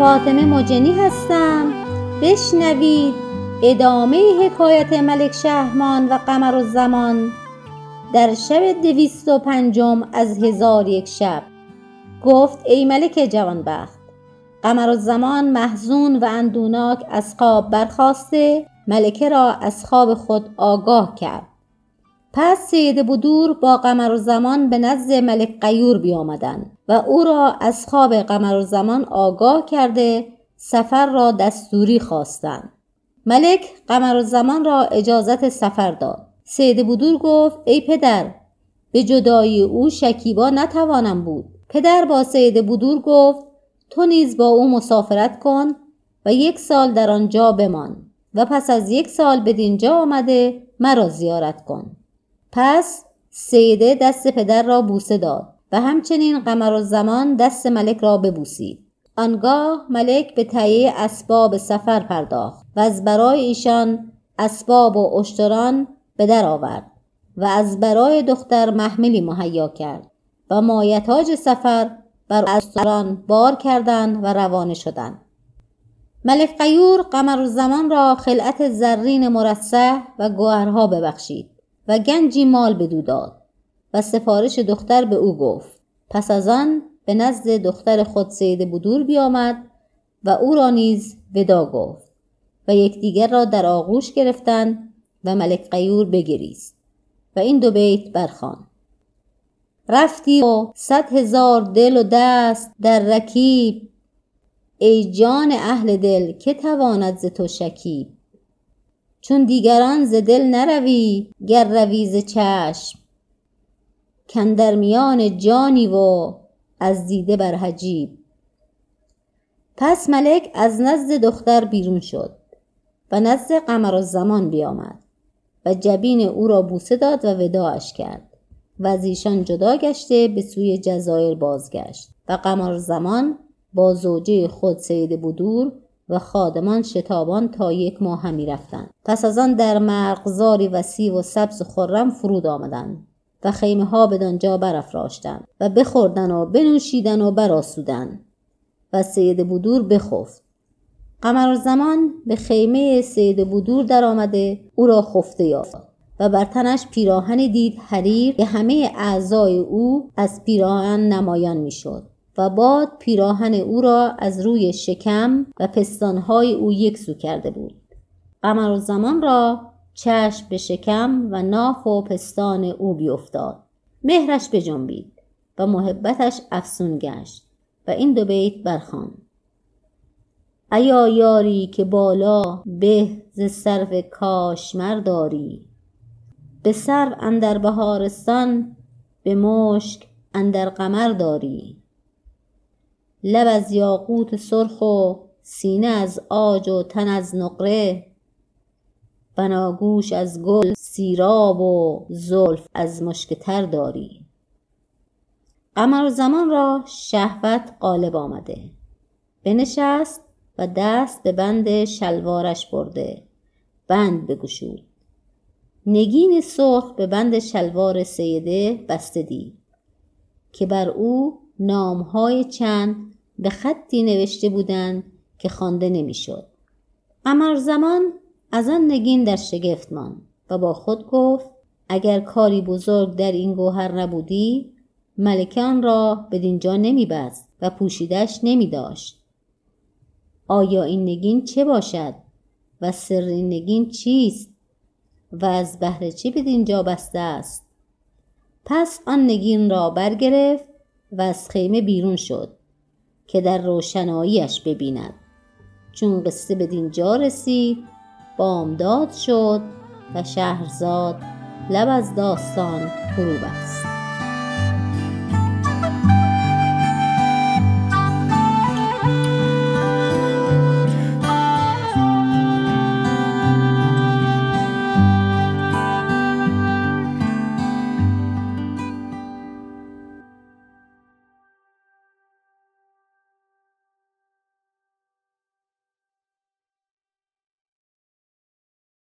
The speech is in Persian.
فاطمه مجنی هستم. بشنوید ادامه حکایت ملک شهرمان و قمر الزمان در شب دویست و پنجم از هزار یک شب. گفت ای ملک جوانبخت قمر الزمان محزون و اندوناک از خواب برخاسته ملکه را از خواب خود آگاه کرد. پس سید بودور با قمر الزمان به نزد ملک غیور بیامدند و او را از خواب قمر الزمان آگاه کرده سفر را دستوری خواستند. ملک قمر الزمان را اجازت سفر داد. سید بودور گفت ای پدر به جدایی او شکیبا نتوانم بود. پدر با سید بودور گفت تو نیز با او مسافرت کن و یک سال در آنجا بمان و پس از یک سال بدینجا آمده مرا زیارت کن. پس سیده دست پدر را بوسه داد و همچنین قمر زمان دست ملک را ببوسید. آنگاه ملک به تهیه اسباب سفر پرداخت و از برای ایشان اسباب و اشتران به در آورد و از برای دختر محملی مهیا کرد و مایتاج سفر بر اسبان بار کردند و روانه شدند. ملک قیور قمر زمان را خلعت زرین مرصع و گوهرها ببخشید. و گنجی مال داد و سفارش دختر به او گفت. پس از آن به نزد دختر خود سید بدور بیامد و او را نیز ودا گفت و یکدیگر را در آغوش گرفتند و ملک قیور بگریست و این دو بیت برخوان. رفتی و صد هزار دل و دست در رکیب ای جان اهل دل که تواند ز تو شکیب؟ چون دیگران ز دل نروی گر روی ز چشم. کاندر میان جانی و از دیده بر حجیب. پس ملک از نزد دختر بیرون شد و نزد قمر الزمان بیامد و جبین او را بوسه داد و وداعش کرد و از ایشان جدا گشته به سوی جزایر بازگشت و قمر زمان با زوجه خود سید بودور و خادمان شتابان تا یک ماه همی رفتند. پس از آن در مرغزاری وسیع و سبز و خرم فرود آمدند و خیمه ها بدانجا برافراشتند و بخوردن و بنوشیدن و براسودند و سید بودور بخفت. قمر زمان به خیمه سید بودور در آمده او را خفته یافت و بر تنش پیراهنی دید حریر که همه اعضای او از پیراهن نمایان می‌شد. و باد پیراهن او را از روی شکم و پستانهای او یکسو کرده بود. قمر زمان را چشم به شکم و ناف و پستان او بیفتاد مهرش بجنبید و محبتش افسون گشت و این دو بیت برخوان. ایا یاری که بالا به ز سرو کاشمر داری به سرو اندر بهارستان به مشک اندر قمر داری. لب از یاقوت سرخ و سینه از عاج و تن از نقره. بناگوش از گل سیراب و زلف از مشک تر داری. قمر زمان را شهوت غالب آمده. بنشست و دست به بند شلوارش برده. بند بگشود. نگین سرخ به بند شلوار سیده بسته دید. که بر او نامهای چند به خطی نوشته بودند که خوانده نمی‌شد. قمر زمان از آن نگین در شگفت ماند و با خود گفت اگر کاری بزرگ در این گوهر نبودی ملکان را بدینجا نمیبست و پوشیدش نمی داشت. آیا این نگین چه باشد و سر این نگین چیست و از بهر چه بدینجا بسته است؟ پس آن نگین را برگرفت و از خیمه بیرون شد. که در روشناییش ببیند. چون قصه بدینجا رسید بامداد شد و شهرزاد لب از داستان فرو بست.